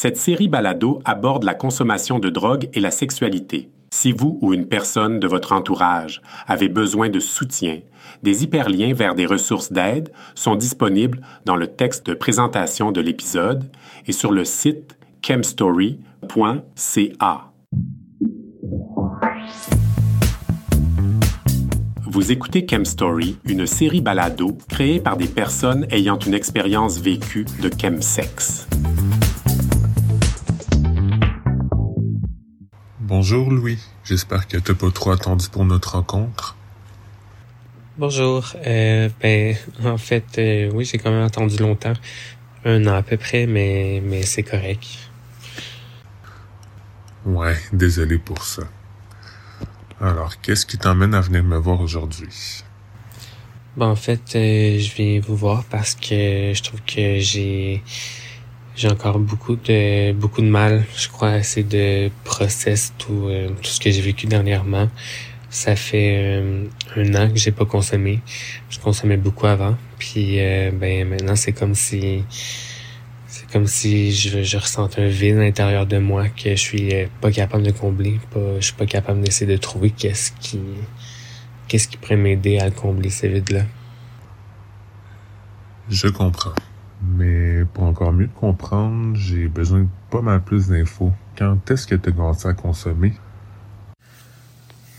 Cette série balado aborde la consommation de drogue et la sexualité. Si vous ou une personne de votre entourage avez besoin de soutien, des hyperliens vers des ressources d'aide sont disponibles dans le texte de présentation de l'épisode et sur le site chemstory.ca. Vous écoutez Chemstory, une série balado créée par des personnes ayant une expérience vécue de chemsex. Bonjour Louis, j'espère que t'as pas trop attendu pour notre rencontre. Bonjour, euh, ben en fait euh, oui j'ai quand même attendu longtemps, un an à peu près, mais mais c'est correct. Ouais, désolé pour ça. Alors, qu'est-ce qui t'emmène à venir me voir aujourd'hui? Ben, en fait, euh, je viens vous voir parce que je trouve que j'ai j'ai encore beaucoup de beaucoup de mal, je crois, essayer de process tout euh, tout ce que j'ai vécu dernièrement. Ça fait euh, un an que j'ai pas consommé. Je consommais beaucoup avant, puis ben maintenant c'est comme si comme si je, je ressentais un vide à l'intérieur de moi que je suis euh, pas capable de combler. Pas, je suis pas capable d'essayer de trouver qu'est-ce qui qu'est-ce qui pourrait m'aider à combler ce vide-là. Je comprends. Mais pour encore mieux comprendre, j'ai besoin de pas mal plus d'infos. Quand est-ce que tu as commencé à consommer?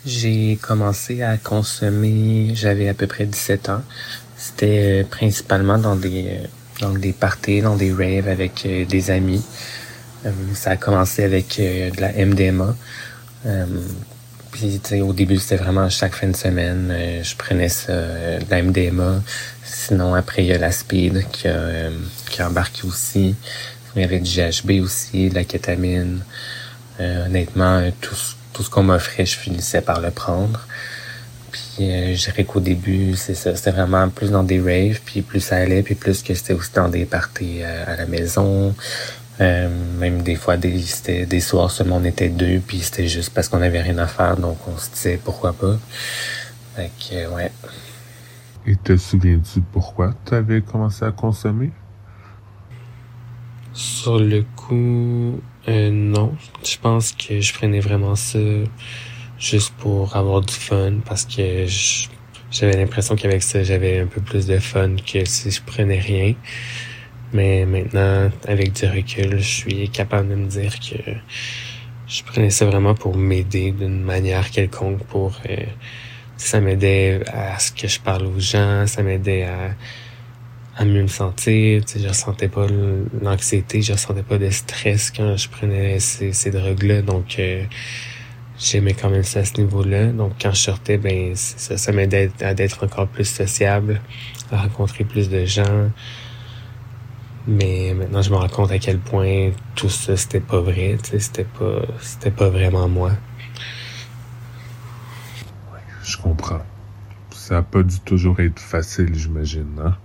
J'ai commencé à consommer, j'avais à peu près 17 ans. C'était euh, principalement dans des euh, donc des parties, dans des raves avec euh, des amis. Ça a commencé avec de la MDMA. Puis au début c'était vraiment chaque fin de semaine, je prenais ça, de la MDMA. Sinon après il y a la speed qui a, qui a embarqué aussi. Il y avait du GHB aussi, de la kétamine. honnêtement, tout, tout ce qu'on m'offrait, je finissais par le prendre. Puis euh, je dirais qu'au début, c'est ça, c'était vraiment plus dans des raves, puis plus ça allait, puis plus que c'était aussi dans des parties euh, à la maison. Euh, même des fois, des, c'était des soirs seulement on était deux, puis c'était juste parce qu'on avait rien à faire, donc on se disait pourquoi pas. Fait que, ouais. Et te souviens-tu pourquoi tu avais commencé à consommer? Sur le coup, euh, non. Je pense que je prenais vraiment ça juste pour avoir du fun parce que j'avais l'impression qu'avec ça, j'avais un peu plus de fun que si je prenais rien. Mais maintenant, avec du recul, je suis capable de me dire que je prenais ça vraiment pour m'aider d'une manière quelconque, pour euh, ça m'aidait à ce que je parle aux gens, ça m'aidait à, à mieux me sentir. Tu sais, je ressentais pas l'anxiété, je ressentais pas de stress quand je prenais ces, ces drogues-là. Donc euh, j'aimais quand même ça à ce niveau-là. Donc quand je sortais, ben ça, ça m'aidait à être encore plus sociable, à rencontrer plus de gens. Mais maintenant je me rends compte à quel point tout ça c'était pas vrai, c'était pas c'était pas vraiment moi. je comprends. Ça a pas dû toujours être facile, j'imagine, hein?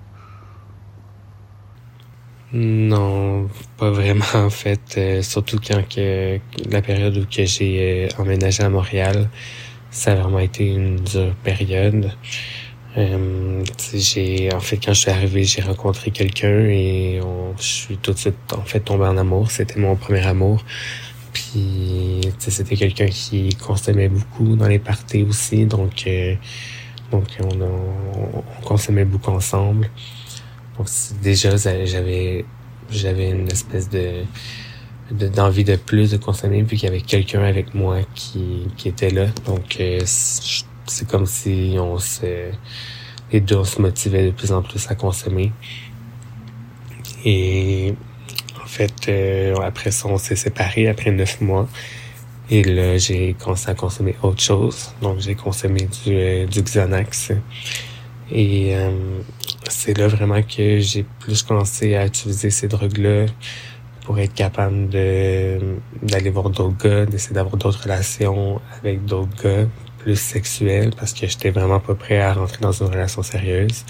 Non, pas vraiment en fait. Euh, surtout quand que la période où que j'ai euh, emménagé à Montréal, ça a vraiment été une dure période. Euh, j'ai en fait quand je suis arrivé, j'ai rencontré quelqu'un et on, je suis tout de suite en fait tombé en amour. C'était mon premier amour. Puis c'était quelqu'un qui consommait beaucoup dans les parties aussi, donc donc on, on, on consommait beaucoup ensemble. Donc déjà j'avais j'avais une espèce de d'envie de, plus de consommer vu qu'il y avait quelqu'un avec moi qui, qui était là. Donc euh, c'est comme si on se les deux se motivait de plus en plus à consommer. Et en fait, euh, après ça, on s'est séparés après neuf mois. Et là, j'ai commencé à consommer autre chose. Donc, j'ai consommé du, euh, du Xanax. Et c'est là vraiment que j'ai plus commencé à utiliser ces drogues-là pour être capable de d'aller voir d'autres gars, d'essayer d'avoir d'autres relations avec d'autres gars plus sexuelles parce que j'étais vraiment pas prêt à rentrer dans une relation sérieuse.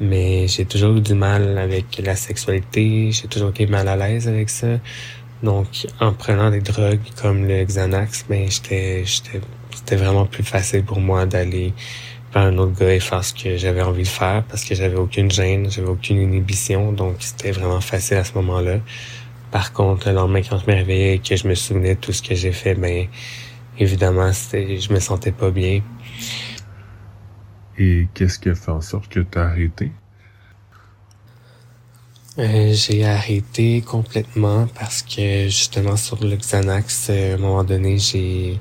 Mais j'ai toujours eu du mal avec la sexualité, j'ai toujours été mal à l'aise avec ça. Donc, en prenant des drogues comme le Xanax, ben, j'étais, j'étais, c'était vraiment plus facile pour moi d'aller un autre gars et faire ce que j'avais envie de faire parce que j'avais aucune gêne, j'avais aucune inhibition, donc c'était vraiment facile à ce moment-là. Par contre, le lendemain, quand je me réveillais et que je me souvenais de tout ce que j'ai fait, ben évidemment, je me sentais pas bien. Et qu'est-ce qui a fait en sorte que tu as arrêté? Euh, j'ai arrêté complètement parce que justement sur le Xanax, euh, à un moment donné, j'ai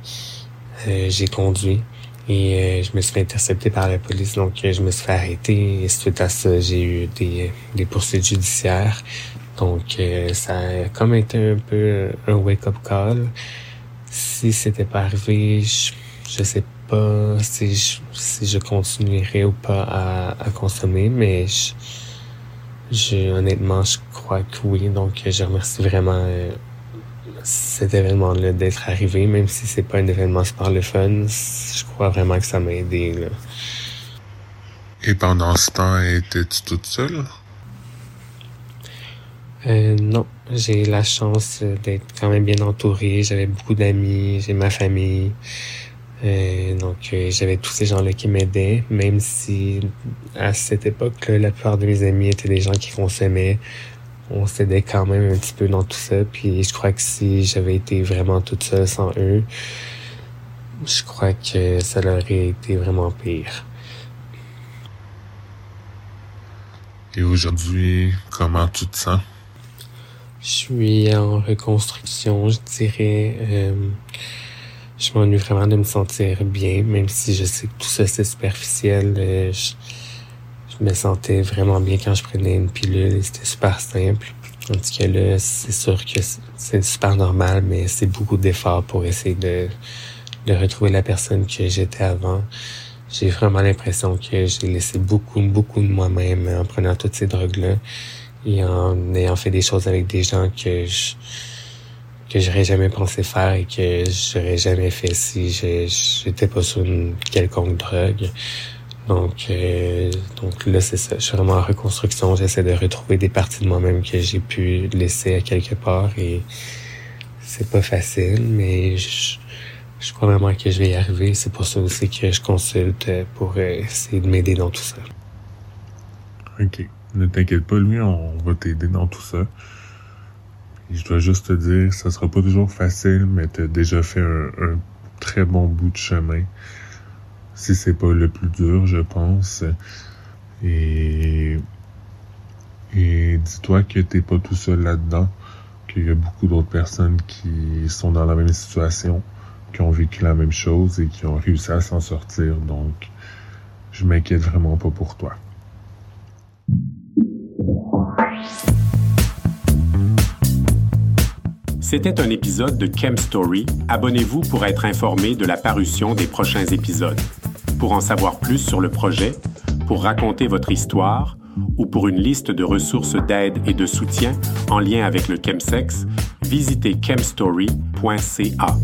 euh, j'ai conduit et je me suis fait intercepter par la police, donc je me suis fait arrêter. Et suite à ça, j'ai eu des, des poursuites judiciaires. Donc ça a comme été un peu un wake-up call. Si c'était pas arrivé, je, je sais pas si je, si je continuerais ou pas à, à consommer, mais je, je, honnêtement, je crois que oui. Donc, je remercie vraiment euh, cet événement-là d'être arrivé, même si c'est pas un événement super le fun. Je crois vraiment que ça m'a aidé. Et pendant ce temps, étais-tu toute seule? Euh, non, j'ai la chance d'être quand même bien entouré. J'avais beaucoup d'amis, j'ai ma famille. Euh, donc euh, j'avais tous ces gens-là qui m'aidaient, même si à cette époque-là, la plupart de mes amis étaient des gens qui consommaient. On s'aidait quand même un petit peu dans tout ça. Puis je crois que si j'avais été vraiment toute seule sans eux, je crois que ça aurait été vraiment pire. Et aujourd'hui, comment tu te sens? Je suis en reconstruction, je dirais. Euh, je m'ennuie vraiment de me sentir bien, même si je sais que tout ça c'est superficiel. Euh, je, me sentais vraiment bien quand je prenais une pilule c'était super simple. Tout cas là, c'est sûr que c'est super normal, mais c'est beaucoup d'efforts pour essayer de, de retrouver la personne que j'étais avant. J'ai vraiment l'impression que j'ai laissé beaucoup, beaucoup de moi-même en prenant toutes ces drogues-là et en ayant fait des choses avec des gens que je que j'aurais jamais pensé faire et que j'aurais jamais fait si j'étais pas sur une quelconque drogue. Donc, euh, donc là, c'est ça. Je suis vraiment en reconstruction. J'essaie de retrouver des parties de moi-même que j'ai pu laisser à quelque part et c'est pas facile, mais je, je crois vraiment que je vais y arriver. C'est pour ça aussi que je consulte pour essayer de m'aider dans tout ça. OK. Ne t'inquiète pas, lui, on va t'aider dans tout ça je dois juste te dire, ça sera pas toujours facile, mais tu as déjà fait un, très bon bout de chemin. Si c'est pas le plus dur, je pense. Et, et dis-toi que t'es pas tout seul là-dedans, qu'il y a beaucoup d'autres personnes qui sont dans la même situation, qui ont vécu la même chose et qui ont réussi à s'en sortir. Donc, je m'inquiète vraiment pas pour toi. C'était un épisode de Chem Story. Abonnez-vous pour être informé de la parution des prochains épisodes. Pour en savoir plus sur le projet, pour raconter votre histoire ou pour une liste de ressources d'aide et de soutien en lien avec le chemsex, visitez chemstory.ca.